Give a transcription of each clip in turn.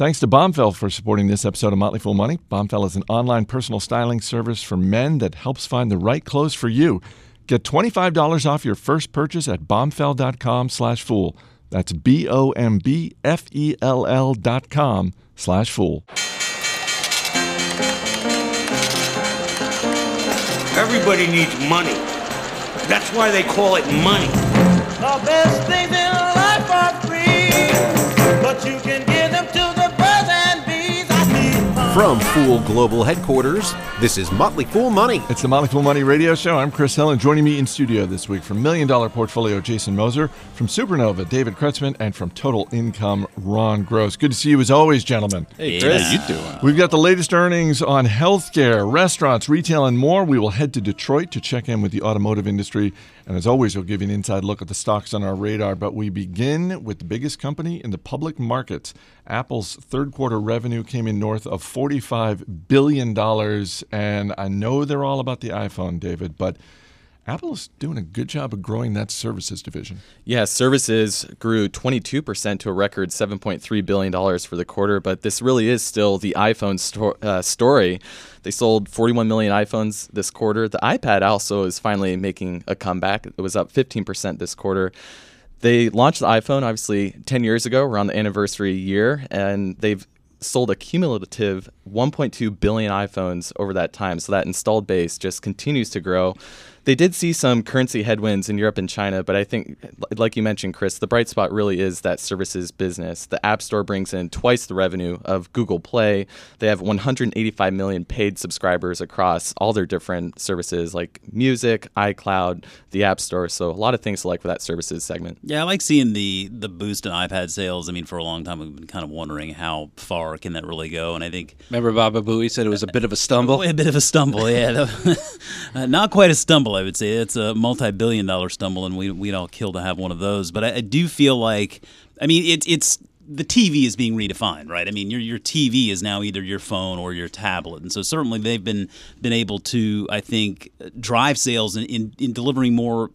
Thanks to Bombfell for supporting this episode of Motley Fool Money. Bombfell is an online personal styling service for men that helps find the right clothes for you. Get $25 off your first purchase at bombfell.com slash fool. That's B-O-M-B-F-E-L-L dot com slash fool. Everybody needs money. That's why they call it money. The best things From Fool Global Headquarters, this is Motley Fool Money. It's the Motley Fool Money Radio Show. I'm Chris Hill, and joining me in studio this week from Million Dollar Portfolio, Jason Moser, from Supernova, David Kretzmann, and from Total Income, Ron Gross. Good to see you as always, gentlemen. Hey, Chris. How you doing? We've got the latest earnings on healthcare, restaurants, retail, and more. We will head to Detroit to check in with the automotive industry. And as always, we'll give you an inside look at the stocks on our radar. But we begin with the biggest company in the public markets. Apple's third quarter revenue came in north of $45 billion. And I know they're all about the iPhone, David, but Apple is doing a good job of growing that services division. Yeah, services grew 22% to a record $7.3 billion for the quarter, but this really is still the iPhone sto- uh, story. They sold 41 million iPhones this quarter. The iPad also is finally making a comeback. It was up 15% this quarter. They launched the iPhone, obviously, 10 years ago, around the anniversary year, and they've sold a cumulative 1.2 billion iPhones over that time. So that installed base just continues to grow. They did see some currency headwinds in Europe and China, but I think, like you mentioned, Chris, the bright spot really is that services business. The App Store brings in twice the revenue of Google Play. They have 185 million paid subscribers across all their different services like music, iCloud, the App Store. So a lot of things to like for that services segment. Yeah, I like seeing the the boost in iPad sales. I mean, for a long time we've been kind of wondering how far can that really go, and I think Remember Baba Booey said it was a bit of a stumble? a bit of a stumble. Yeah, uh, not quite a stumble. I would say it's a multi-billion dollar stumble, and we we'd all kill to have one of those. But I, I do feel like, I mean, it, it's the TV is being redefined, right? I mean, your your TV is now either your phone or your tablet, and so certainly they've been been able to, I think, drive sales in, in, in delivering more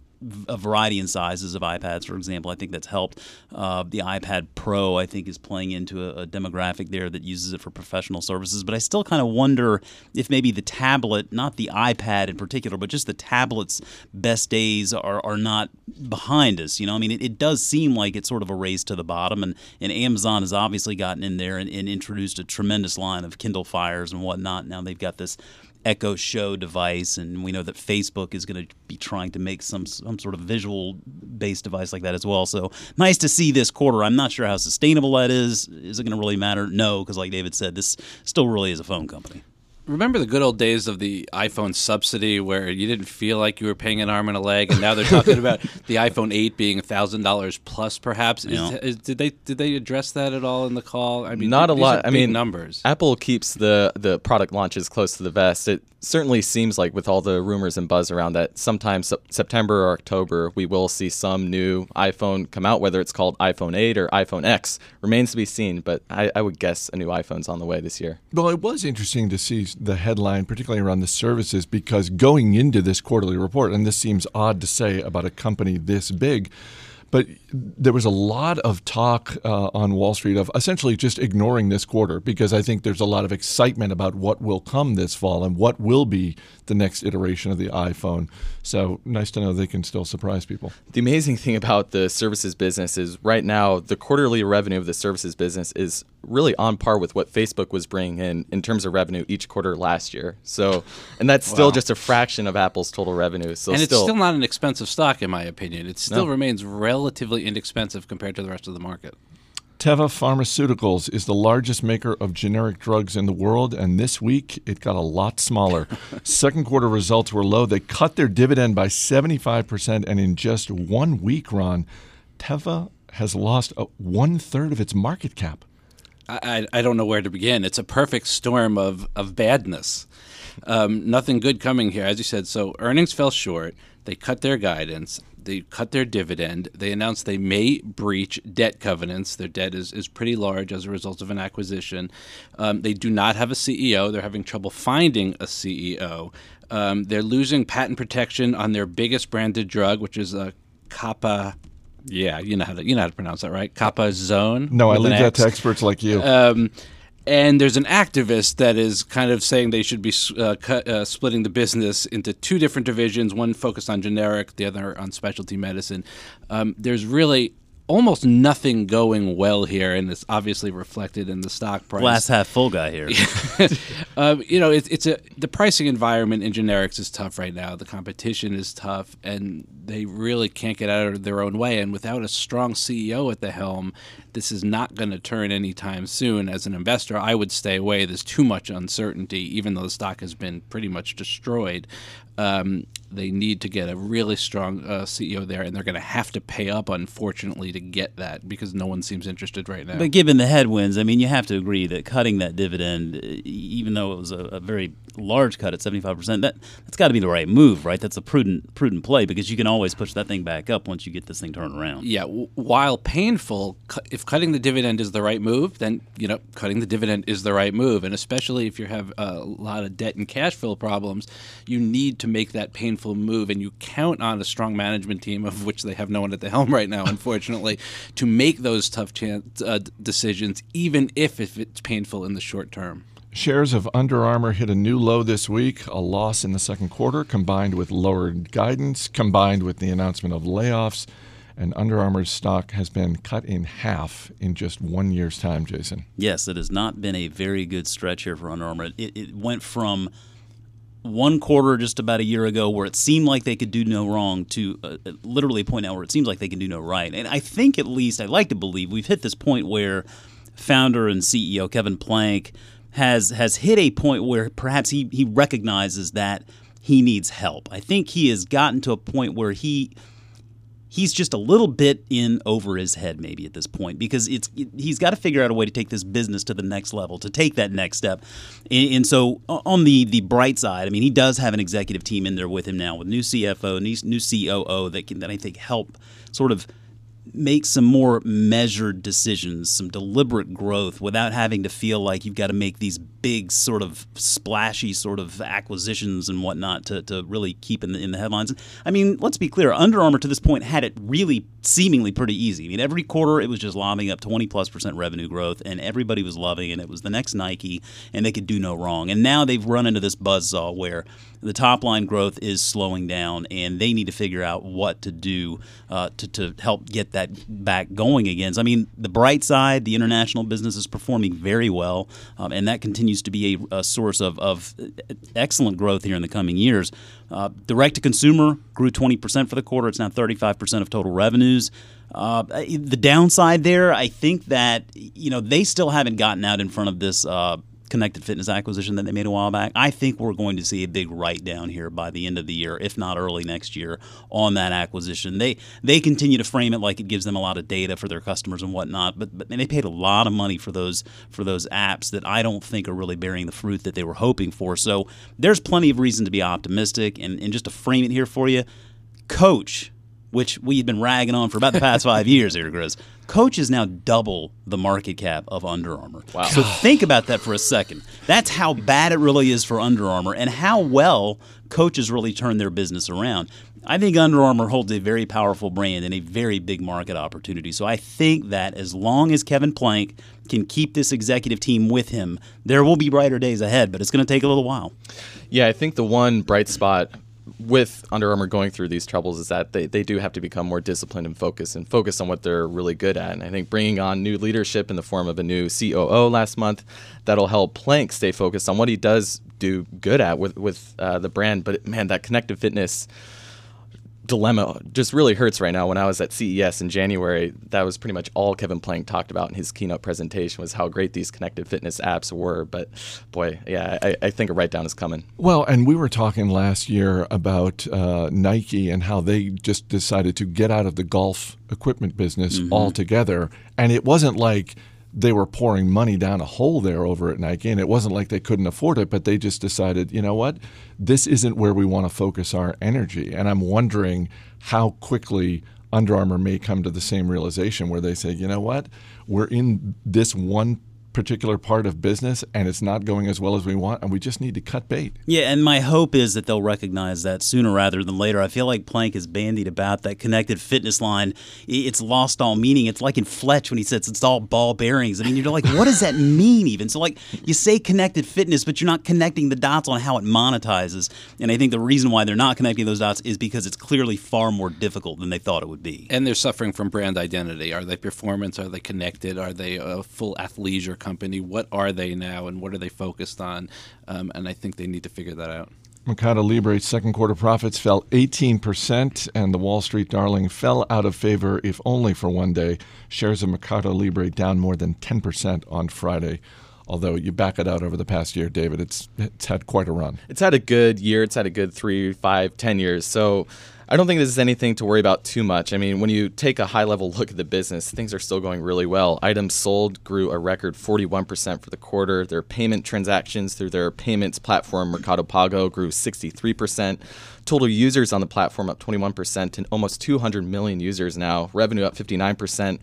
a variety in sizes of iPads, for example. I think that's helped. Uh, the iPad Pro, I think, is playing into a, a, demographic there that uses it for professional services. But I still kind of wonder if maybe the tablet, not the iPad in particular, but just the tablet's best days are, are not behind us. You know, I mean, it, it does seem like it's sort of a race to the bottom, and, and Amazon has obviously gotten in there and, and introduced a tremendous line of Kindle Fires and whatnot. Now they've got this Echo Show device, and we know that Facebook is going to be trying to make some some sort of visual based device like that as well. So nice to see this quarter. I'm not sure how sustainable that is. Is it going to really matter? No, because like David said, this still really is a phone company. Remember the good old days of the iPhone subsidy where you didn't feel like you were paying an arm and a leg, and now they're talking about the iPhone 8 being thousand dollars plus, perhaps. Is, Yeah. is- did they did they address that at all in the call? I mean, Not a lot. I mean, numbers. Apple keeps the the product launches close to the vest. It certainly seems like with all the rumors and buzz around that sometime Sep- September or October we will see some new iPhone come out, whether it's called iPhone 8 or iPhone X remains to be seen. But I, I would guess a new iPhone's on the way this year. Well, it was interesting to see the headline, particularly around the services, because going into this quarterly report, and this seems odd to say about a company this big, but there was a lot of talk uh, on Wall Street of essentially just ignoring this quarter because I think there's a lot of excitement about what will come this fall and what will be the next iteration of the iPhone. So nice to know they can still surprise people. The amazing thing about the services business is right now the quarterly revenue of the services business is really on par with what Facebook was bringing in in terms of revenue each quarter last year. So, and that's still Wow. just a fraction of Apple's total revenue. So and it's still, still not an expensive stock, in my opinion. It still No. remains relatively inexpensive compared to the rest of the market. Teva Pharmaceuticals is the largest maker of generic drugs in the world, and this week it got a lot smaller. Second quarter results were low. They cut their dividend by 75%, and in just one week, Ron, Teva has lost one third of its market cap. I, I I don't know where to begin. It's a perfect storm of, of badness. Um, nothing good coming here, as you said. So earnings fell short. They cut their guidance. They cut their dividend. They announced they may breach debt covenants. Their debt is, is pretty large as a result of an acquisition. Um, they do not have a CEO. They're having trouble finding a CEO. Um, they're losing patent protection on their biggest branded drug, which is a Kappa Yeah, you know how to you know how to pronounce that, right? Copaxone. No, I leave that to experts like you. Um, and there's an activist that is kind of saying they should be uh, uh, splitting the business into two different divisions, one focused on generic, the other on specialty medicine. Um, there's really almost nothing going well here, and it's obviously reflected in the stock price. Glass half full guy here. um, you know, it's it's a the pricing environment in generics is tough right now. The competition is tough, and they really can't get out of their own way. And without a strong CEO at the helm, this is not going to turn anytime soon. As an investor, I would stay away. There's too much uncertainty, even though the stock has been pretty much destroyed. Um, they need to get a really strong uh, CEO there, and they're going to have to pay up, unfortunately, to get that because no one seems interested right now. But given the headwinds, I mean, you have to agree that cutting that dividend, even though it was a, a very large cut at seventy five percent, that that's got to be the right move, right? That's a prudent prudent play because you can always push that thing back up once you get this thing turned around. Yeah, w- while painful, cu- if cutting the dividend is the right move, then you know cutting the dividend is the right move, and especially if you have a lot of debt and cash flow problems, you need to make that painful move, and you count on a strong management team, of which they have no one at the helm right now, unfortunately, to make those tough chan- uh, decisions, even if, if it's painful in the short term. Shares of Under Armour hit a new low this week, a loss in the second quarter combined with lowered guidance, combined with the announcement of layoffs. And Under Armour's stock has been cut in half in just one year's time, Jason. Yes, it has not been a very good stretch here for Under Armour. It, it went from one quarter just about a year ago where it seemed like they could do no wrong to uh, literally a point now where it seems like they can do no right. And I think at least I'd like to believe we've hit this point where founder and CEO Kevin Plank has has hit a point where perhaps he he recognizes that he needs help. I think he has gotten to a point where he he's just a little bit in over his head maybe at this point because it's he's got to figure out a way to take this business to the next level to take that next step. And, and so on the the bright side i mean he does have an executive team in there with him now with new cfo new, coo that can that i think help sort of make some more measured decisions, some deliberate growth without having to feel like you've got to make these big sort of splashy sort of acquisitions and whatnot to, to really keep in the, in the headlines. I mean, let's be clear, Under Armour to this point had it really seemingly pretty easy. I mean, every quarter it was just lobbing up 20 plus percent revenue growth and everybody was loving it. It was the next Nike and they could do no wrong. And now they've run into this buzzsaw where the top line growth is slowing down and they need to figure out what to do uh, to, to help get that back going again. So, I mean, the bright side, the international business is performing very well, um, and that continues to be a, a source of, of excellent growth here in the coming years. Uh, direct to consumer grew 20% for the quarter. It's now 35% of total revenues. Uh, the downside there, I think that you know they still haven't gotten out in front of this uh, connected fitness acquisition that they made a while back. I think we're going to see a big write down here by the end of the year, if not early next year, on that acquisition. They they continue to frame it like it gives them a lot of data for their customers and whatnot, but but they paid a lot of money for those for those apps that I don't think are really bearing the fruit that they were hoping for. So there's plenty of reason to be optimistic, and, and just to frame it here for you, Coach which we've been ragging on for about the past five years here, Grizz. Coach is now double the market cap of Under Armour. Wow. So think about that for a second. That's how bad it really is for Under Armour and how well Coach has really turned their business around. I think Under Armour holds a very powerful brand and a very big market opportunity. So I think that as long as Kevin Plank can keep this executive team with him, there will be brighter days ahead, but it's going to take a little while. Yeah, I think the one bright spot with Under Armour going through these troubles is that they, they do have to become more disciplined and focused and focus on what they're really good at. And I think bringing on new leadership in the form of a new COO last month that'll help Plank stay focused on what he does do good at with with uh, the brand. But man, that connected fitness dilemma just really hurts right now. When I was at CES in January, that was pretty much all Kevin Plank talked about in his keynote presentation was how great these connected fitness apps were. But boy, yeah, I, I think a write down is coming. Well, and we were talking last year about uh, Nike and how they just decided to get out of the golf equipment business altogether. And it wasn't like they were pouring money down a hole there over at Nike, and it wasn't like they couldn't afford it, but they just decided, you know what, this isn't where we want to focus our energy. And I'm wondering how quickly Under Armour may come to the same realization where they say, you know what, we're in this one particular part of business and it's not going as well as we want, and we just need to cut bait. Yeah, and my hope is that they'll recognize that sooner rather than later. I feel like Plank is bandied about that connected fitness line. It's lost all meaning. It's like in Fletch when he says it's all ball bearings. I mean, you're like, what does that mean even? So, like, you say connected fitness, but you're not connecting the dots on how it monetizes. And I think the reason why they're not connecting those dots is because it's clearly far more difficult than they thought it would be. And they're suffering from brand identity. Are they performance? Are they connected? Are they a full athleisure company? What are they now, and what are they focused on? Um, and I think they need to figure that out. Mercado Libre's second quarter profits fell 18%, and the Wall Street darling fell out of favor, if only for one day. Shares of Mercado Libre down more than 10% on Friday. Although you back it out over the past year, David, it's it's had quite a run. It's had a good year. It's had a good three, five, ten years. So I don't think this is anything to worry about too much. I mean, when you take a high level look at the business, things are still going really well. Items sold grew a record 41% for the quarter. Their payment transactions through their payments platform, Mercado Pago, grew 63%. Total users on the platform up 21% and almost 200 million users now. Revenue up 59%.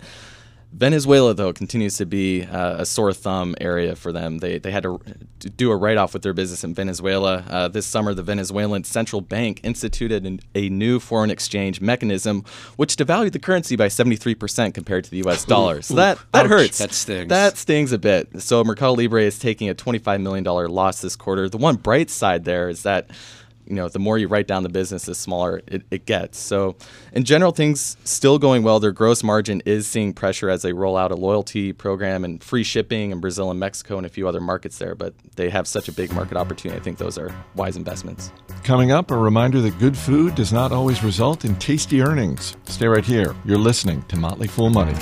Venezuela, though, continues to be uh, a sore thumb area for them. They, they had to to do a write off with their business in Venezuela. Uh, this summer, the Venezuelan central bank instituted an, a new foreign exchange mechanism, which devalued the currency by 73% compared to the US dollar. So that, that Ouch. hurts. That stings. That stings a bit. So Mercado Libre is taking a $25 million loss this quarter. The one bright side there is that you know, the more you write down the business, the smaller it, it gets. So, in general, things still going well. Their gross margin is seeing pressure as they roll out a loyalty program and free shipping in Brazil and Mexico and a few other markets there. But they have such a big market opportunity. I think those are wise investments. Coming up, a reminder that good food does not always result in tasty earnings. Stay right here. You're listening to Motley Fool Money.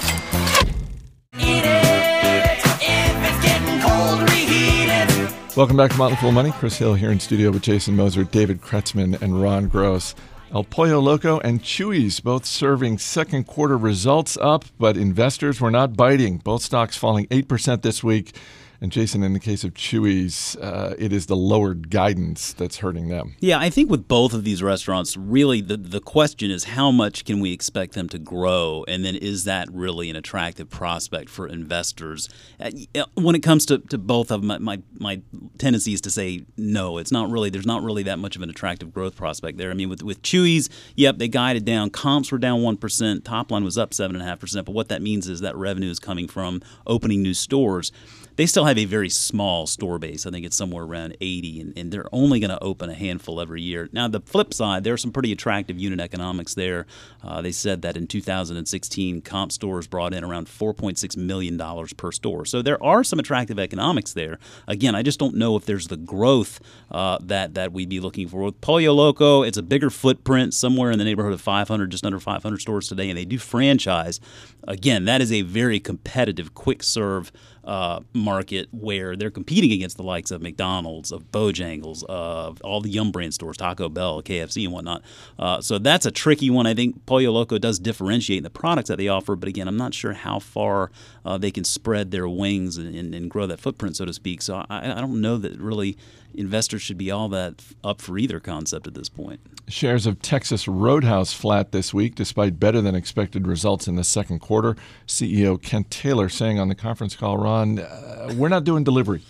Welcome back to Motley Fool Money. Chris Hill here in studio with Jason Moser, David Kretzmann, and Ron Gross. El Pollo Loco and Chuy's both serving second quarter results up, but investors were not biting. Both stocks falling 8% this week. And Jason, in the case of Chuy's, uh, it is the lowered guidance that's hurting them. Yeah, I think with both of these restaurants, really the, the question is how much can we expect them to grow? And then is that really an attractive prospect for investors? Uh, when it comes to, to both of them, my, my, my tendency is to say no, it's not really, there's not really that much of an attractive growth prospect there. I mean, with, with Chuy's, yep, they guided down. Comps were down 1%, top line was up 7.5%. But what that means is that revenue is coming from opening new stores they still have a very small store base. I think it's somewhere around 80, and, and they're only going to open a handful every year. Now, the flip side, there are some pretty attractive unit economics there. Uh, they said that in 2016, comp stores brought in around $4.6 million per store. So there are some attractive economics there. Again, I just don't know if there's the growth uh, that, that we'd be looking for. With Pollo Loco, it's a bigger footprint, somewhere in the neighborhood of 500, just under 500 stores today, and they do franchise. Again, that is a very competitive, quick serve uh, market where they're competing against the likes of McDonald's, of Bojangles, of all the Yum brand stores, Taco Bell, KFC, and whatnot. Uh, so that's a tricky one. I think Pollo Loco does differentiate the products that they offer, but again, I'm not sure how far uh, they can spread their wings and, and, and grow that footprint, so to speak. So I, I don't know that really investors should be all that up for either concept at this point. Shares of Texas Roadhouse flat this week despite better than expected results in the second quarter. CEO Kent Taylor saying on the conference call, Ron, uh, we're not doing delivery.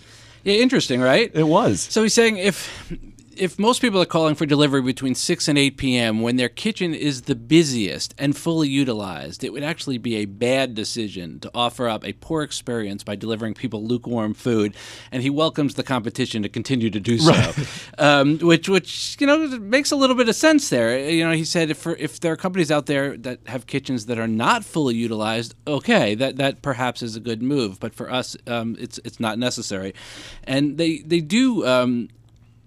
Yeah, interesting, right? It was. So he's saying if if most people are calling for delivery between 6 and 8 p.m. when their kitchen is the busiest and fully utilized, it would actually be a bad decision to offer up a poor experience by delivering people lukewarm food. And he welcomes the competition to continue to do so, um, which which you know makes a little bit of sense there. You know, he said if if there are companies out there that have kitchens that are not fully utilized, okay, that that perhaps is a good move. But for us, um, it's it's not necessary. And they they do. Um,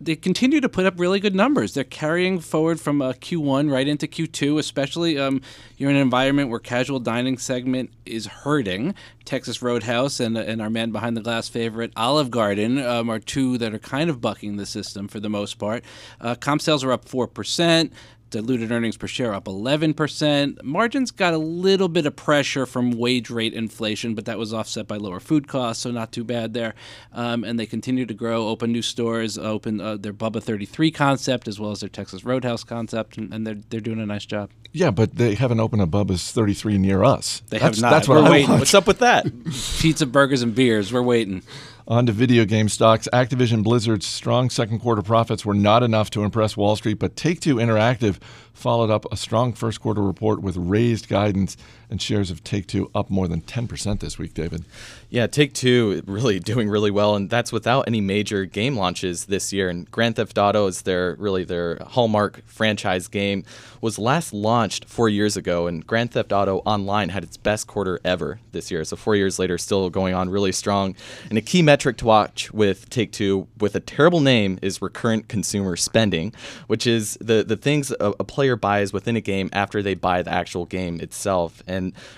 they continue to put up really good numbers. They're carrying forward from uh, Q1 right into Q2, especially um, you're in an environment where casual dining segment is hurting. Texas Roadhouse and, and our man behind the glass favorite Olive Garden um, are two that are kind of bucking the system for the most part. Uh, comp sales are up 4%. Diluted earnings per share up 11%. Margins got a little bit of pressure from wage rate inflation, but that was offset by lower food costs, so not too bad there. Um, and they continue to grow, open new stores, open uh, their Bubba 33 concept as well as their Texas Roadhouse concept, and, and they're, they're doing a nice job. Yeah, but they haven't opened a Bubba's 33 near us. They that's, have not. That's what We're I waiting. want. What's up with that? Pizza, burgers, and beers. We're waiting. On to video game stocks. Activision Blizzard's strong second quarter profits were not enough to impress Wall Street, but Take Two Interactive followed up a strong first quarter report with raised guidance and shares of Take Two up more than 10% this week, David. Yeah, Take Two really doing really well, and that's without any major game launches this year. And Grand Theft Auto is their really their hallmark franchise game. Was last launched four years ago, and Grand Theft Auto Online had its best quarter ever this year. So four years later, still going on really strong. And a key metric to watch with Take Two, with a terrible name, is recurrent consumer spending, which is the the things a, a player buys within a game after they buy the actual game itself. And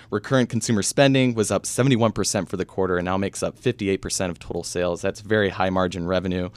recurrent consumer spending was up 71% for the quarter and now makes up 58% of total sales. That's very high margin revenue.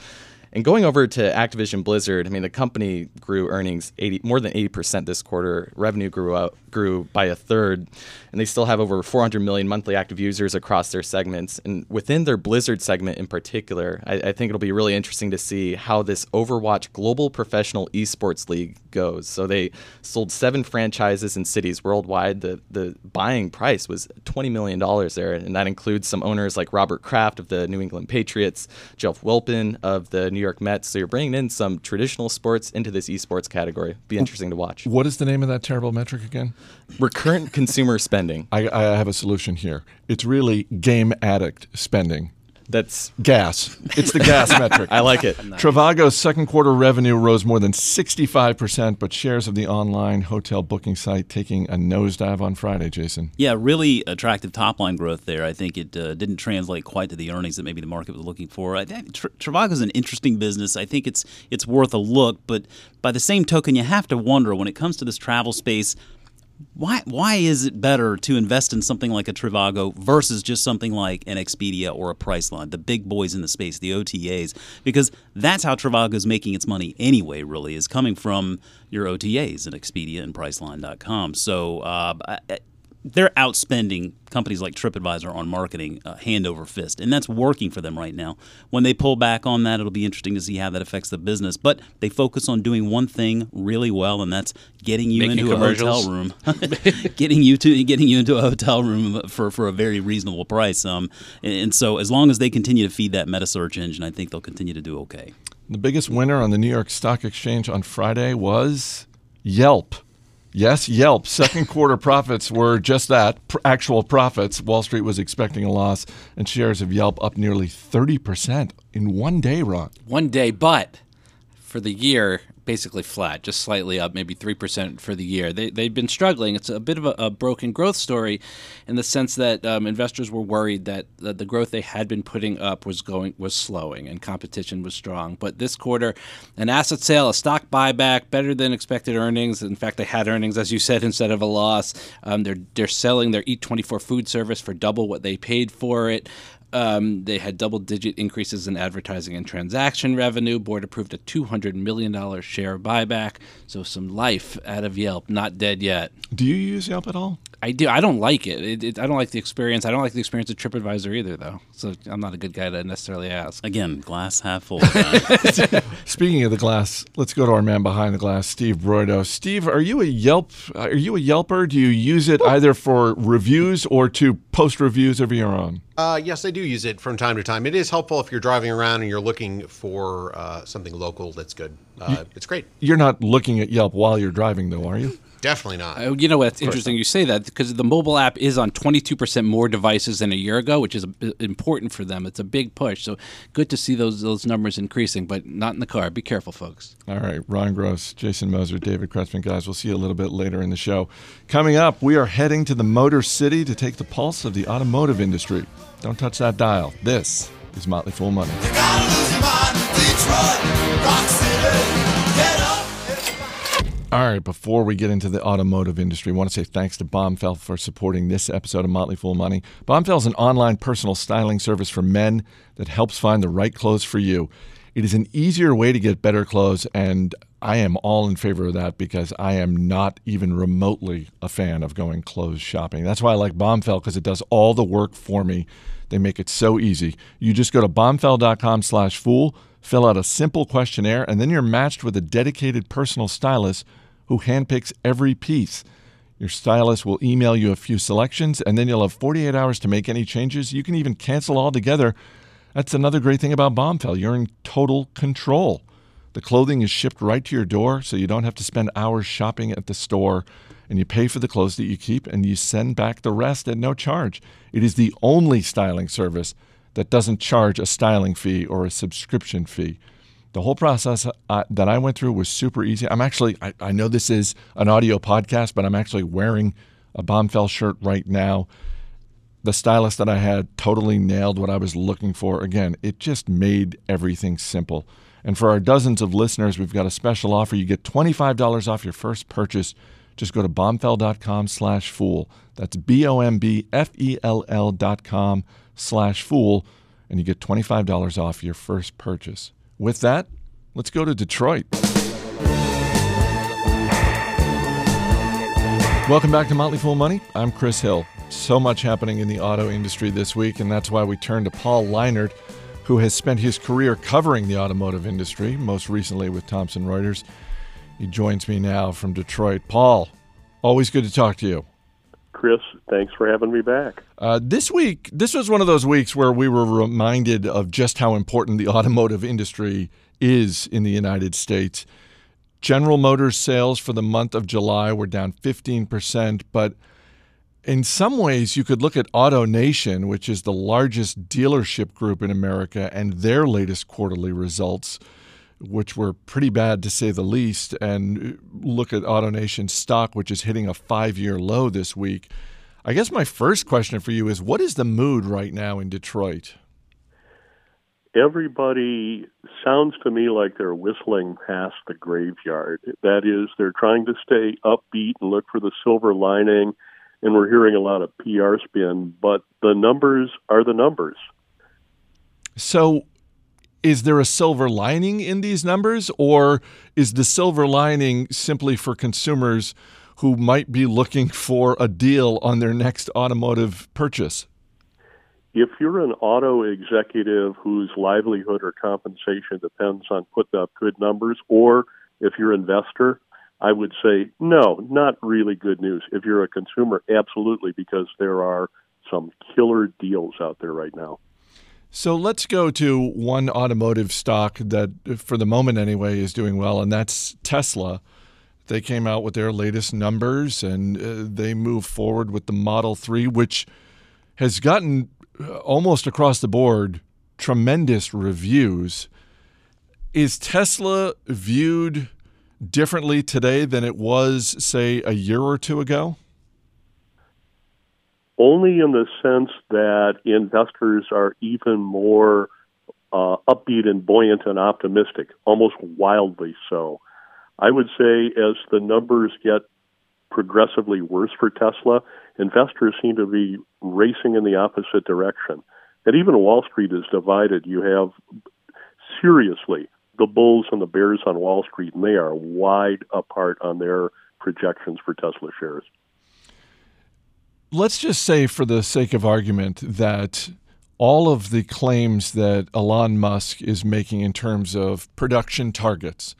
And going over to Activision Blizzard, I mean, the company grew earnings 80, more than 80% this quarter. Revenue grew out, grew by a third, and they still have over 400 million monthly active users across their segments. And within their Blizzard segment in particular, I, I think it'll be really interesting to see how this Overwatch Global Professional Esports League goes. So they sold seven franchises in cities worldwide. The the buying price was 20 million dollars there, and that includes some owners like Robert Kraft of the New England Patriots, Jeff Wilpon of the New York Mets. So you're bringing in some traditional sports into this esports category. Be interesting to watch. What is the name of that terrible metric again? Recurrent consumer spending. I, I have a solution here. It's really game addict spending. That's Gas. It's the gas metric. I like it. Trivago's second quarter revenue rose more than 65%, but shares of the online hotel booking site taking a nosedive on Friday, Jason. Yeah, really attractive top line growth there. I think it uh, didn't translate quite to the earnings that maybe the market was looking for. I think Tr- Trivago's an interesting business. I think it's it's worth a look, but by the same token, you have to wonder when it comes to this travel space. Why, why is it better to invest in something like a Trivago versus just something like an Expedia or a Priceline, the big boys in the space, the OTAs? Because that's how Trivago is making its money anyway, really, is coming from your OTAs and Expedia and Priceline.com. So uh, they're outspending companies like TripAdvisor on marketing uh, hand over fist, and that's working for them right now. When they pull back on that, it'll be interesting to see how that affects the business. But they focus on doing one thing really well, and that's getting you Making into a hotel room, getting you to getting you into a hotel room for, for a very reasonable price. Um, and, and so as long as they continue to feed that meta search engine, I think they'll continue to do okay. The biggest winner on the New York Stock Exchange on Friday was Yelp. Yes, Yelp. Second quarter profits were just that actual profits. Wall Street was expecting a loss, and shares of Yelp up nearly 30% in one day, Ron. One day, but for the year, basically flat, just slightly up, maybe 3% for the year. They, they've been struggling. It's a bit of a, a broken growth story in the sense that um, investors were worried that, that the growth they had been putting up was going was slowing and competition was strong. But this quarter, an asset sale, a stock buyback, better than expected earnings. In fact, they had earnings, as you said, instead of a loss. Um, they're, they're selling their Eat24 food service for double what they paid for it. Um, they had double digit increases in advertising and transaction revenue. Board approved a $200 million share buyback. So some life out of Yelp, not dead yet. Do you use Yelp at all? I do. I don't like it. It, it. I don't like the experience. I don't like the experience of TripAdvisor either, though. So I'm not a good guy to necessarily ask. Again, glass half full. Speaking of the glass, let's go to our man behind the glass, Steve Broido. Steve, are you a Yelp? Are you a Yelper? Do you use it either for reviews or to post reviews of your own? Uh, yes, I do use it from time to time. It is helpful if you're driving around and you're looking for uh, something local that's good. Uh, it's great. You're not looking at Yelp while you're driving, though, are you? Definitely not. Uh, You know what's interesting? You say that because the mobile app is on 22% more devices than a year ago, which is a, important for them. It's a big push. So good to see those those numbers increasing, but not in the car. Be careful, folks. All right, Ron Gross, Jason Moser, David Kretzmann, guys. We'll see you a little bit later in the show. Coming up, we are heading to the Motor City to take the pulse of the automotive industry. Don't touch that dial. This is Motley Fool Money. All right, before we get into the automotive industry, I want to say thanks to Bombfell for supporting this episode of Motley Fool Money. Bombfell is an online personal styling service for men that helps find the right clothes for you. It is an easier way to get better clothes, and I am all in favor of that because I am not even remotely a fan of going clothes shopping. That's why I like Bombfell because it does all the work for me. They make it so easy. You just go to bombfell.com slash fool, fill out a simple questionnaire, and then you're matched with a dedicated personal stylist who handpicks every piece. Your stylist will email you a few selections, and then you'll have 48 hours to make any changes. You can even cancel altogether. That's another great thing about Bombfell. You're in total control. The clothing is shipped right to your door, so you don't have to spend hours shopping at the store. And you pay for the clothes that you keep, and you send back the rest at no charge. It is the only styling service that doesn't charge a styling fee or a subscription fee. The whole process uh, that I went through was super easy. I'm actually, I, I know this is an audio podcast, but I'm actually wearing a Bombfell shirt right now. The stylist that I had totally nailed what I was looking for. Again, it just made everything simple. And for our dozens of listeners, we've got a special offer. You get $25 off your first purchase. Just go to bombfell.com slash fool. That's B-O-M-B-F-E-L-L dot com slash fool, and you get $25 off your first purchase. With that, let's go to Detroit. Welcome back to Motley Fool Money. I'm Chris Hill. So much happening in the auto industry this week, and that's why we turn to Paul Lienert, who has spent his career covering the automotive industry, most recently with Thomson Reuters. He joins me now from Detroit. Paul, always good to talk to you. Chris, thanks for having me back. Uh, this week, this was one of those weeks where we were reminded of just how important the automotive industry is in the United States. General Motors sales for the month of July were down 15%, but in some ways, you could look at AutoNation, which is the largest dealership group in America, and their latest quarterly results, which were pretty bad to say the least, and uh, look at AutoNation stock, which is hitting a five year low this week. I guess my first question for you is what is the mood right now in Detroit? Everybody sounds to me like they're whistling past the graveyard. That is, they're trying to stay upbeat and look for the silver lining, and we're hearing a lot of PR spin, but the numbers are the numbers. So, is there a silver lining in these numbers, or is the silver lining simply for consumers who might be looking for a deal on their next automotive purchase? If you're an auto executive whose livelihood or compensation depends on putting up good numbers, or if you're an investor, I would say no, not really good news. If you're a consumer, absolutely, because there are some killer deals out there right now. So let's go to one automotive stock that, for the moment anyway, is doing well, and that's Tesla. They came out with their latest numbers and uh, they move forward with the Model 3, which has gotten uh, almost across the board tremendous reviews. Is Tesla viewed differently today than it was, say, a year or two ago? Only in the sense that investors are even more uh, upbeat and buoyant and optimistic, almost wildly so. I would say as the numbers get progressively worse for Tesla, investors seem to be racing in the opposite direction. And even Wall Street is divided. You have seriously the bulls and the bears on Wall Street, and they are wide apart on their projections for Tesla shares. Let's just say, for the sake of argument, that all of the claims that Elon Musk is making in terms of production targets,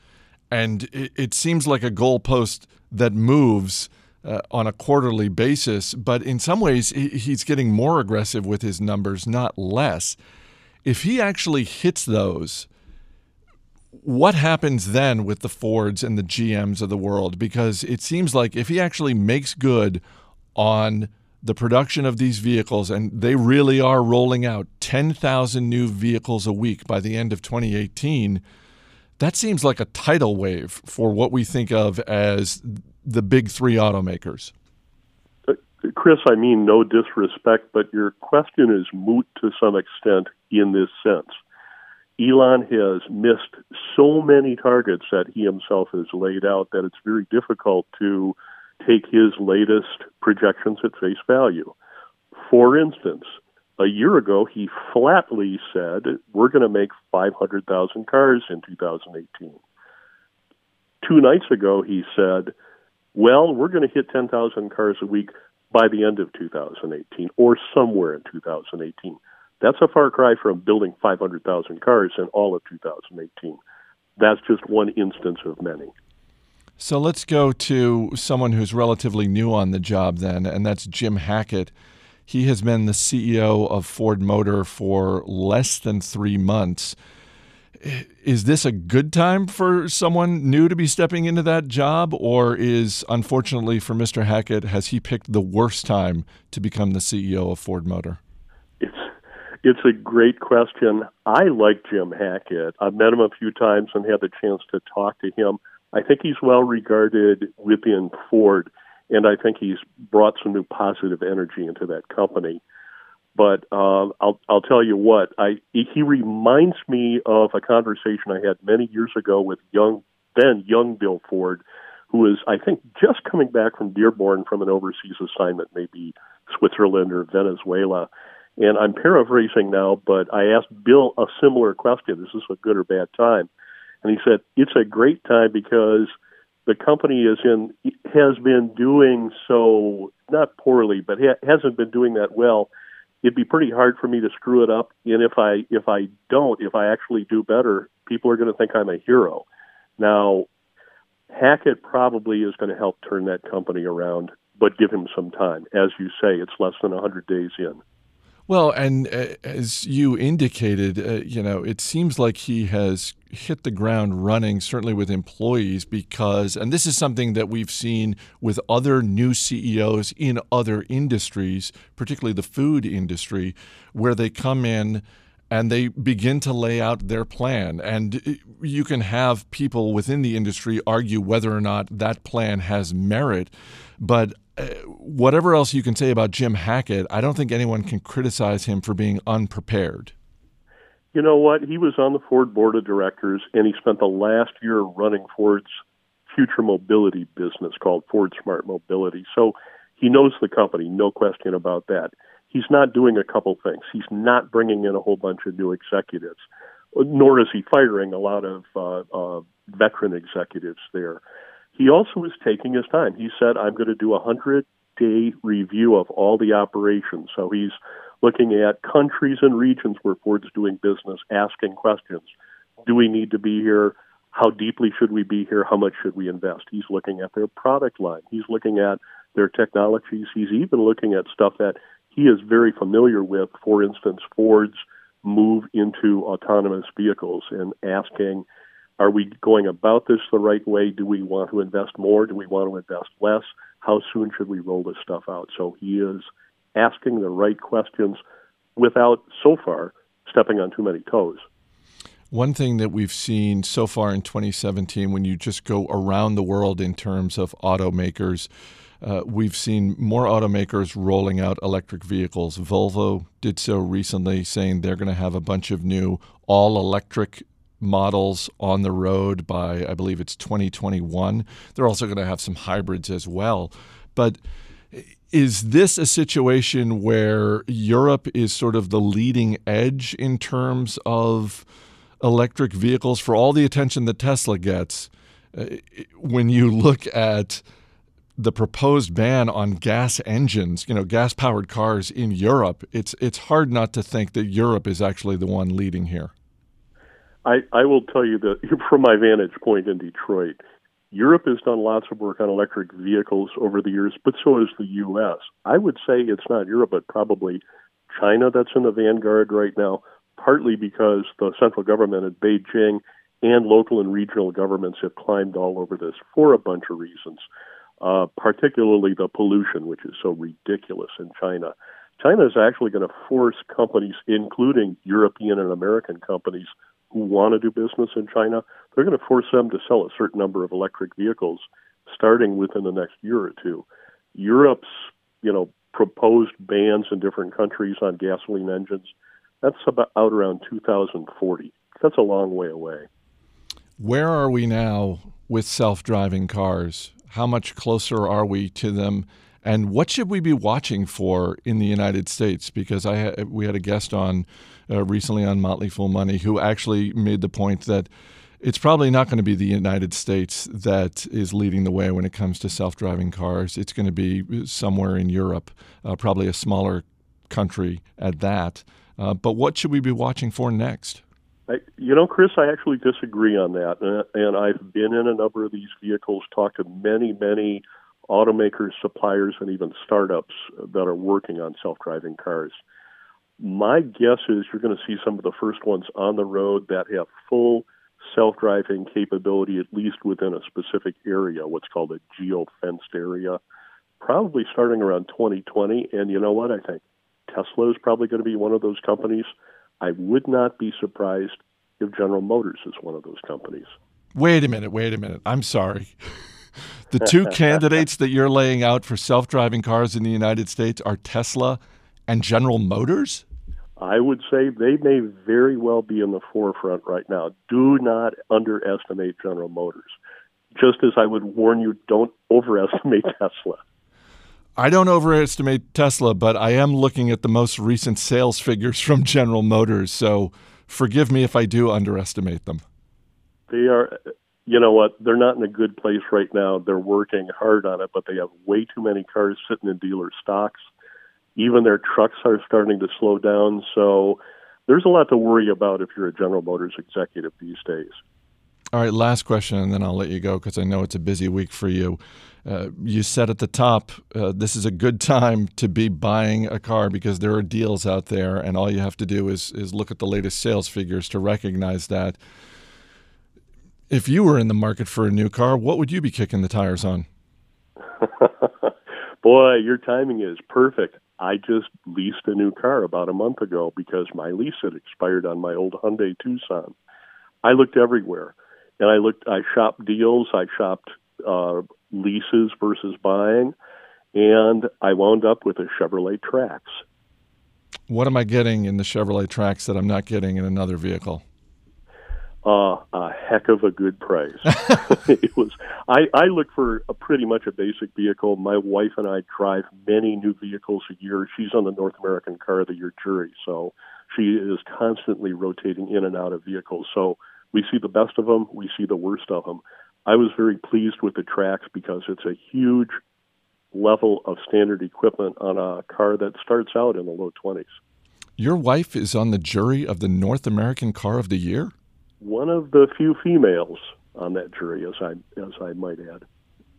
and it, it seems like a goalpost that moves uh, on a quarterly basis, but in some ways he, he's getting more aggressive with his numbers, not less. If he actually hits those, what happens then with the Fords and the GMs of the world? Because it seems like if he actually makes good on the production of these vehicles, and they really are rolling out 10,000 new vehicles a week by the end of 2018, that seems like a tidal wave for what we think of as the big three automakers. Uh, Chris, I mean no disrespect, but your question is moot to some extent in this sense. Elon has missed so many targets that he himself has laid out that it's very difficult to take his latest projections at face value. For instance, a year ago, he flatly said, We're going to make 500,000 cars in 2018. Two nights ago, he said, Well, we're going to hit 10,000 cars a week by the end of 2018 or somewhere in 2018. That's a far cry from building 500,000 cars in all of 2018. That's just one instance of many. So let's go to someone who's relatively new on the job then, and that's Jim Hackett. He has been the CEO of Ford Motor for less than three months. Is this a good time for someone new to be stepping into that job, or is, unfortunately for Mr. Hackett, has he picked the worst time to become the CEO of Ford Motor? It's it's a great question. I like Jim Hackett. I've met him a few times and had the chance to talk to him. I think he's well regarded within Ford, and I think he's brought some new positive energy into that company. But um, I'll I'll tell you what I he reminds me of a conversation I had many years ago with young then young Bill Ford, who was I think just coming back from Dearborn from an overseas assignment, maybe Switzerland or Venezuela. And I'm paraphrasing now, but I asked Bill a similar question: Is this a good or bad time? And he said it's a great time because the company is in has been doing so not poorly, but ha- hasn't been doing that well. It'd be pretty hard for me to screw it up, and if I if I don't, if I actually do better, people are going to think I'm a hero. Now, Hackett probably is going to help turn that company around, but give him some time. As you say, it's less than 100 days in. Well, and uh, as you indicated, uh, you know, it seems like he has hit the ground running, certainly with employees, because, and this is something that we've seen with other new CEOs in other industries, particularly the food industry, where they come in and they begin to lay out their plan. And you can have people within the industry argue whether or not that plan has merit. But uh, whatever else you can say about Jim Hackett, I don't think anyone can criticize him for being unprepared. You know what? He was on the Ford board of directors, and he spent the last year running Ford's future mobility business called Ford Smart Mobility. So he knows the company, no question about that he's not doing a couple things. He's not bringing in a whole bunch of new executives, nor is he firing a lot of uh, uh, veteran executives there. He also is taking his time. He said, I'm going to do a 100 day review of all the operations. So he's looking at countries and regions where Ford's doing business, asking questions. Do we need to be here? How deeply should we be here? How much should we invest? He's looking at their product line. He's looking at their technologies. He's even looking at stuff that he is very familiar with, for instance, Ford's move into autonomous vehicles and asking, are we going about this the right way? Do we want to invest more? Do we want to invest less? How soon should we roll this stuff out? So he is asking the right questions without, so far, stepping on too many toes. One thing that we've seen so far in 2017, when you just go around the world in terms of automakers, uh, we've seen more automakers rolling out electric vehicles. Volvo did so recently, saying they're going to have a bunch of new all electric models on the road by, I believe it's 2021. They're also going to have some hybrids as well. But is this a situation where Europe is sort of the leading edge in terms of electric vehicles for all the attention that Tesla gets? Uh, when you look at the proposed ban on gas engines, you know, gas powered cars in Europe, it's it's hard not to think that Europe is actually the one leading here. I, I will tell you that from my vantage point in Detroit, Europe has done lots of work on electric vehicles over the years, but so has the U.S. I would say it's not Europe, but probably China that's in the vanguard right now, partly because the central government in Beijing and local and regional governments have climbed all over this for a bunch of reasons uh, particularly the pollution, which is so ridiculous in China. China is actually going to force companies, including European and American companies, who want to do business in China, they're going to force them to sell a certain number of electric vehicles starting within the next year or two. Europe's, you know, proposed bans in different countries on gasoline engines, that's about out around 2040. That's a long way away. Where are we now with self-driving cars? How much closer are we to them And what should we be watching for in the United States? Because I we had a guest on uh, recently on Motley Fool Money who actually made the point that it's probably not going to be the United States that is leading the way when it comes to self-driving cars. It's going to be somewhere in Europe, uh, probably a smaller country at that. Uh, but what should we be watching for next? I, you know, Chris, I actually disagree on that. And, and I've been in a number of these vehicles, talked to many, many automakers, suppliers, and even startups that are working on self driving cars. My guess is you're going to see some of the first ones on the road that have full self driving capability, at least within a specific area, what's called a geo fenced area, probably starting around 2020. And you know what? I think Tesla is probably going to be one of those companies. I would not be surprised if General Motors is one of those companies. Wait a minute, wait a minute. I'm sorry. The two candidates that you're laying out for self driving cars in the United States are Tesla and General Motors? I would say they may very well be in the forefront right now. Do not underestimate General Motors. Just as I would warn you, don't overestimate Tesla. I don't overestimate Tesla, but I am looking at the most recent sales figures from General Motors. So forgive me if I do underestimate them. They are, you know what, they're not in a good place right now. They're working hard on it, but they have way too many cars sitting in dealer stocks. Even their trucks are starting to slow down. So there's a lot to worry about if you're a General Motors executive these days. All right, last question, and then I'll let you go because I know it's a busy week for you. Uh, you said at the top, uh, this is a good time to be buying a car because there are deals out there, and all you have to do is is look at the latest sales figures to recognize that. If you were in the market for a new car, what would you be kicking the tires on? Boy, your timing is perfect. I just leased a new car about a month ago because my lease had expired on my old Hyundai Tucson. I looked everywhere, and I looked. I shopped deals. I shopped uh, leases versus buying, and I wound up with a Chevrolet Trax. What am I getting in the Chevrolet Trax that I'm not getting in another vehicle? Uh, a heck of a good price. it was. I, I look for a pretty much a basic vehicle. My wife and I drive many new vehicles a year. She's on the North American Car of the Year jury, so she is constantly rotating in and out of vehicles. So we see the best of them, we see the worst of them. I was very pleased with the Trax because it's a huge level of standard equipment on a car that starts out in the low 20s. Your wife is on the jury of the North American Car of the Year? One of the few females on that jury, as I as I might add.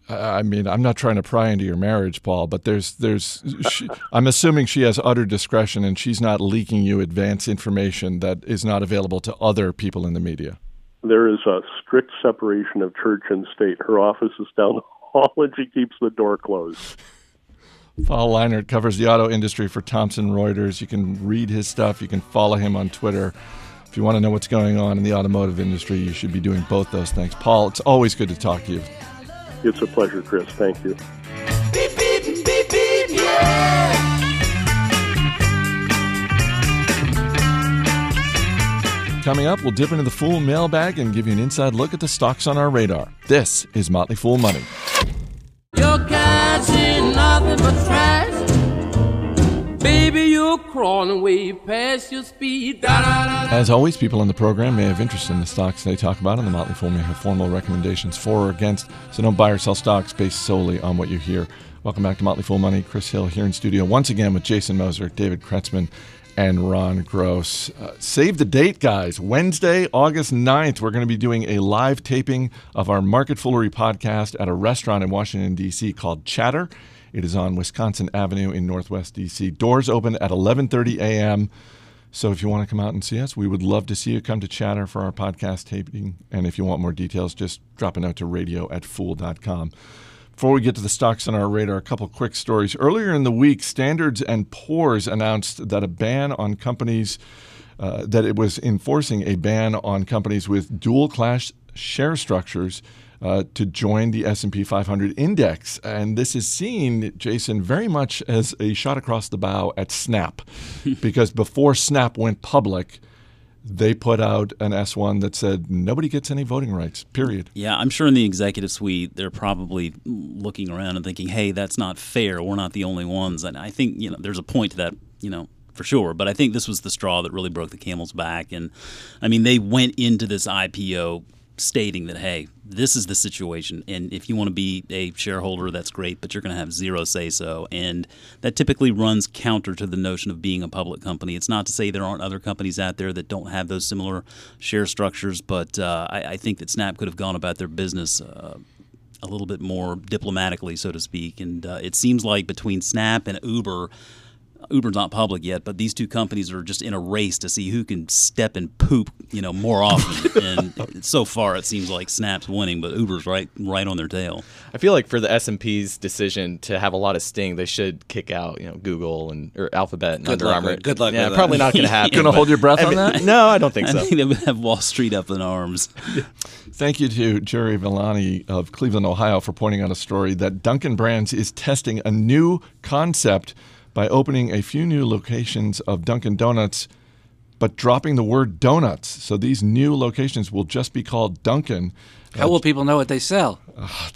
I mean, I'm not trying to pry into your marriage, Paul, but there's there's she, I'm assuming she has utter discretion and she's not leaking you advance information that is not available to other people in the media. There is a strict separation of church and state. Her office is down the hall and she keeps the door closed. Paul Lienert covers the auto industry for Thomson Reuters. You can read his stuff. You can follow him on Twitter. If you want to know what's going on in the automotive industry, you should be doing both those things. Paul, it's always good to talk to you. It's a pleasure, Chris. Thank you. Beep, beep, beep, beep, yeah. Coming up, we'll dip into the Fool mailbag and give you an inside look at the stocks on our radar. This is Motley Fool Money. Your cash ain't nothing but trash. Baby, you're crawling past your speed. As always, people on the program may have interest in the stocks they talk about, and the Motley Fool may have formal recommendations for or against, so don't buy or sell stocks based solely on what you hear. Welcome back to Motley Fool Money. Chris Hill here in studio once again with Jason Moser, David Kretzmann, and Ron Gross. Uh, save the date, guys. Wednesday, August 9th, we're going to be doing a live taping of our Market Foolery podcast at a restaurant in Washington, D.C. called Chatter. It is on Wisconsin Avenue in Northwest D.C. Doors open at 11:30 a.m. So if you want to come out and see us, we would love to see you come to Chatter for our podcast taping. And if you want more details, just drop a note to radio at fool.com. Before we get to the stocks on our radar, a couple quick stories. Earlier in the week, Standards and Poor's announced that a ban on companies uh, that it was enforcing a ban on companies with dual class share structures uh, to join the S&P 500 index, and this is seen, Jason, very much as a shot across the bow at Snap, because before Snap went public, they put out an S1 that said nobody gets any voting rights, period. Yeah, I'm sure in the executive suite they're probably looking around and thinking, "Hey, that's not fair. We're not the only ones." And I think you know there's a point to that, you know, for sure. But I think this was the straw that really broke the camel's back. And I mean, they went into this IPO stating that, "Hey, this is the situation, and if you want to be a shareholder, that's great, but you're going to have zero say so." And that typically runs counter to the notion of being a public company. It's not to say there aren't other companies out there that don't have those similar share structures, but uh, I, I think that Snap could have gone about their business. Uh, a little bit more diplomatically, so to speak. And uh, it seems like between Snap and Uber, Uber's not public yet, but these two companies are just in a race to see who can step and poop, you know, more often. and so far, it seems like Snap's winning, but Uber's right, right on their tail. I feel like for the S and P's decision to have a lot of sting, they should kick out, you know, Google and or Alphabet and Good Under luck Armour. good luck Yeah, with probably that. not going to happen. Gonna hold your breath I on that? No, I don't think I so. think they would have Wall Street up in arms. Thank you to Jerry Villani of Cleveland, Ohio, for pointing out a story that Dunkin' Brands is testing a new concept by opening a few new locations of Dunkin' Donuts, but dropping the word donuts. So these new locations will just be called Dunkin'. How will people know what they sell?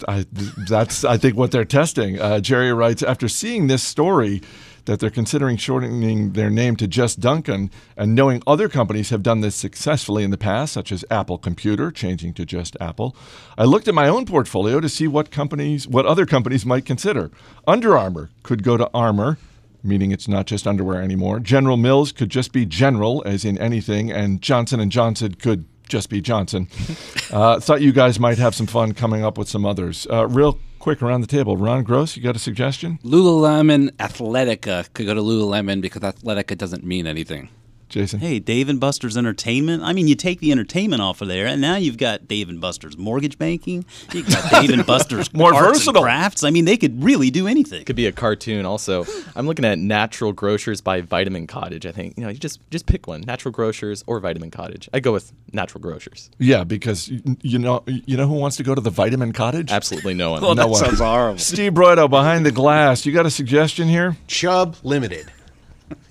I, that's, I think, what they're testing. Uh, Jerry writes After seeing this story, that they're considering shortening their name to just Dunkin', and knowing other companies have done this successfully in the past, such as Apple Computer changing to just Apple, I looked at my own portfolio to see what companies, what other companies might consider. Under Armour could go to Armor, meaning it's not just underwear anymore. General Mills could just be General, as in anything, and Johnson and Johnson could just be Johnson. uh, thought you guys might have some fun coming up with some others. Uh, real quick around the table, Ron Gross, you got a suggestion? Lululemon Athletica could go to Lululemon because Athletica doesn't mean anything. Jason? Hey, Dave and Buster's Entertainment. I mean, you take the entertainment off of there, and now you've got Dave and Buster's Mortgage Banking. You've got Dave and Buster's More Arts and versatile. Crafts. I mean, they could really do anything. Could be a cartoon. Also, I'm looking at Natural Grocers by Vitamin Cottage. I think you know, you just just pick one: Natural Grocers or Vitamin Cottage. I go with Natural Grocers. Yeah, because you know you know who wants to go to the Vitamin Cottage? Absolutely no one. Well, No that one. sounds horrible. Steve Broido behind the glass. You got a suggestion here? Chubb Limited.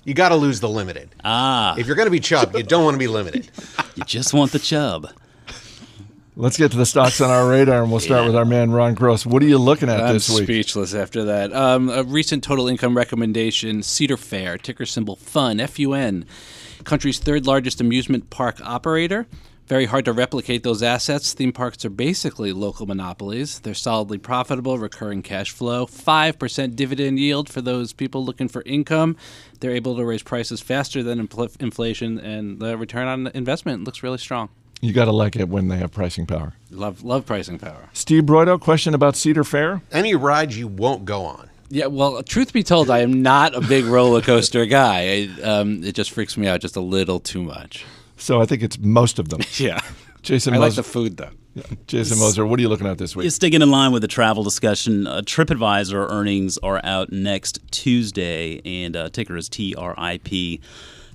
You got to lose the limited. Ah, If you're going to be chub, you don't want to be limited. you just want the chub. Let's get to the stocks on our radar, and we'll start with our man Ron Gross. What are you looking at I'm this week? speechless after that. Um, a recent total income recommendation: Cedar Fair, ticker symbol FUN, F-U-N, country's third largest amusement park operator. Very hard to replicate those assets. Theme parks are basically local monopolies. They're solidly profitable, recurring cash flow, five percent dividend yield for those people looking for income. They're able to raise prices faster than infl- inflation, and the return on investment looks really strong. You got to like it when they have pricing power. Love love pricing power. Steve Broido, question about Cedar Fair? Any rides you won't go on. Yeah, well, truth be told, I am not a big roller coaster guy. I, um, it just freaks me out just a little too much. So I think it's most of them. Yeah, Jason I like the food though. Jason Moser, what are you looking at this week? Just sticking in line with the travel discussion, uh, TripAdvisor earnings are out next Tuesday, and uh, ticker is TRIP.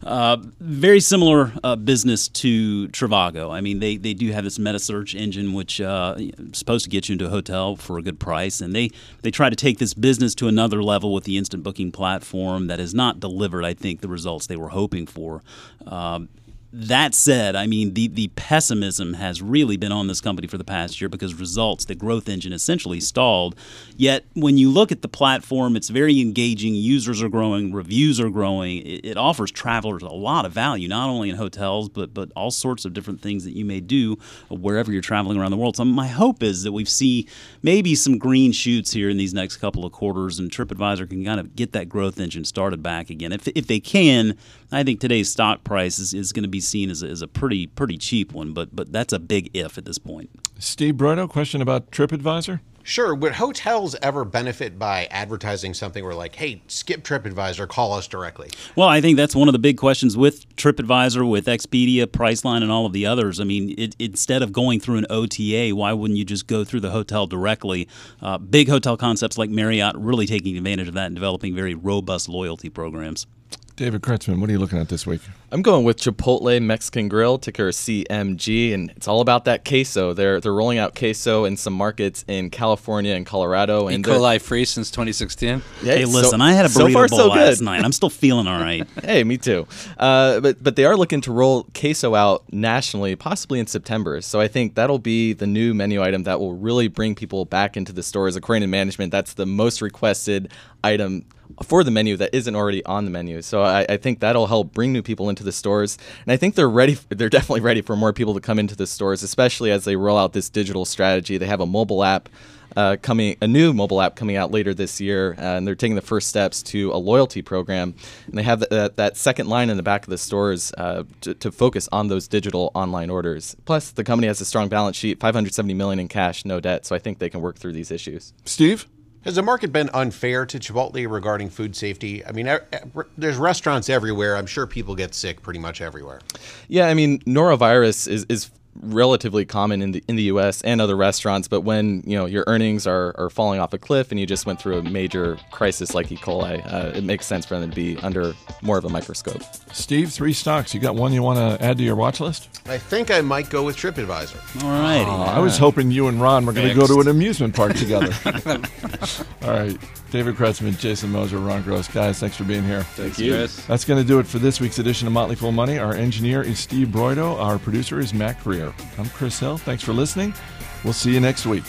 Uh, very similar uh, business to Trivago. I mean, they, they do have this meta search engine, which uh, is supposed to get you into a hotel for a good price, and they they try to take this business to another level with the instant booking platform that has not delivered, I think, the results they were hoping for. Um, that said, I mean, the, the pessimism has really been on this company for the past year because results, the growth engine essentially stalled. Yet, when you look at the platform, it's very engaging. Users are growing, reviews are growing. It, it offers travelers a lot of value, not only in hotels, but, but all sorts of different things that you may do wherever you're traveling around the world. So, my hope is that we see maybe some green shoots here in these next couple of quarters, and TripAdvisor can kind of get that growth engine started back again. If, if they can, I think today's stock price is, is going to be seen as a, as a pretty pretty cheap one, but but that's a big if at this point. Steve Broido, question about TripAdvisor? Sure. Would hotels ever benefit by advertising something where, like, hey, skip TripAdvisor, call us directly? Well, I think that's one of the big questions with TripAdvisor, with Expedia, Priceline, and all of the others. I mean, it, instead of going through an OTA, why wouldn't you just go through the hotel directly? Uh, big hotel concepts like Marriott really taking advantage of that and developing very robust loyalty programs. David Kretzmann, what are you looking at this week? I'm going with Chipotle Mexican Grill, ticker CMG, and it's all about that queso. They're they're rolling out queso in some markets in California and Colorado. E. And they're- coli free since 2016. Yeah, Hey, so- listen, I had a so far, bowl so last good. night. I'm still feeling all right. Hey, me too. Uh, but but they are looking to roll queso out nationally, possibly in September. So I think that'll be the new menu item that will really bring people back into the stores. According to management, that's the most requested item for the menu that isn't already on the menu. So I, I think that'll help bring new people into the stores, and I think they're ready. They're definitely ready for more people to come into the stores, especially as they roll out this digital strategy. They have a mobile app uh, coming a new mobile app coming out later this year, uh, and they're taking the first steps to a loyalty program. And they have that, that, second line in the back of the stores uh, to, to focus on those digital online orders. Plus, the company has a strong balance sheet, 570 million in cash, no debt. So I think they can work through these issues. Steve? Has the market been unfair to Chipotle regarding food safety? I mean, there's restaurants everywhere. I'm sure people get sick pretty much everywhere. Yeah, I mean, norovirus is, is relatively common in the in the U.S. and other restaurants, but when you know your earnings are, are falling off a cliff and you just went through a major crisis like E. coli, uh, it makes sense for them to be under more of a microscope. Steve, three stocks. You got one you want to add to your watch list? I think I might go with TripAdvisor. All right. righty. Oh, I was hoping you and Ron were going to go to an amusement park together. All right. David Kretzmann, Jason Moser, Ron Gross. Guys, thanks for being here. Thank you. Chris. That's going to do it for this week's edition of Motley Fool Money. Our engineer is Steve Broido. Our producer is Matt I'm Chris Hill. Thanks for listening. We'll see you next week.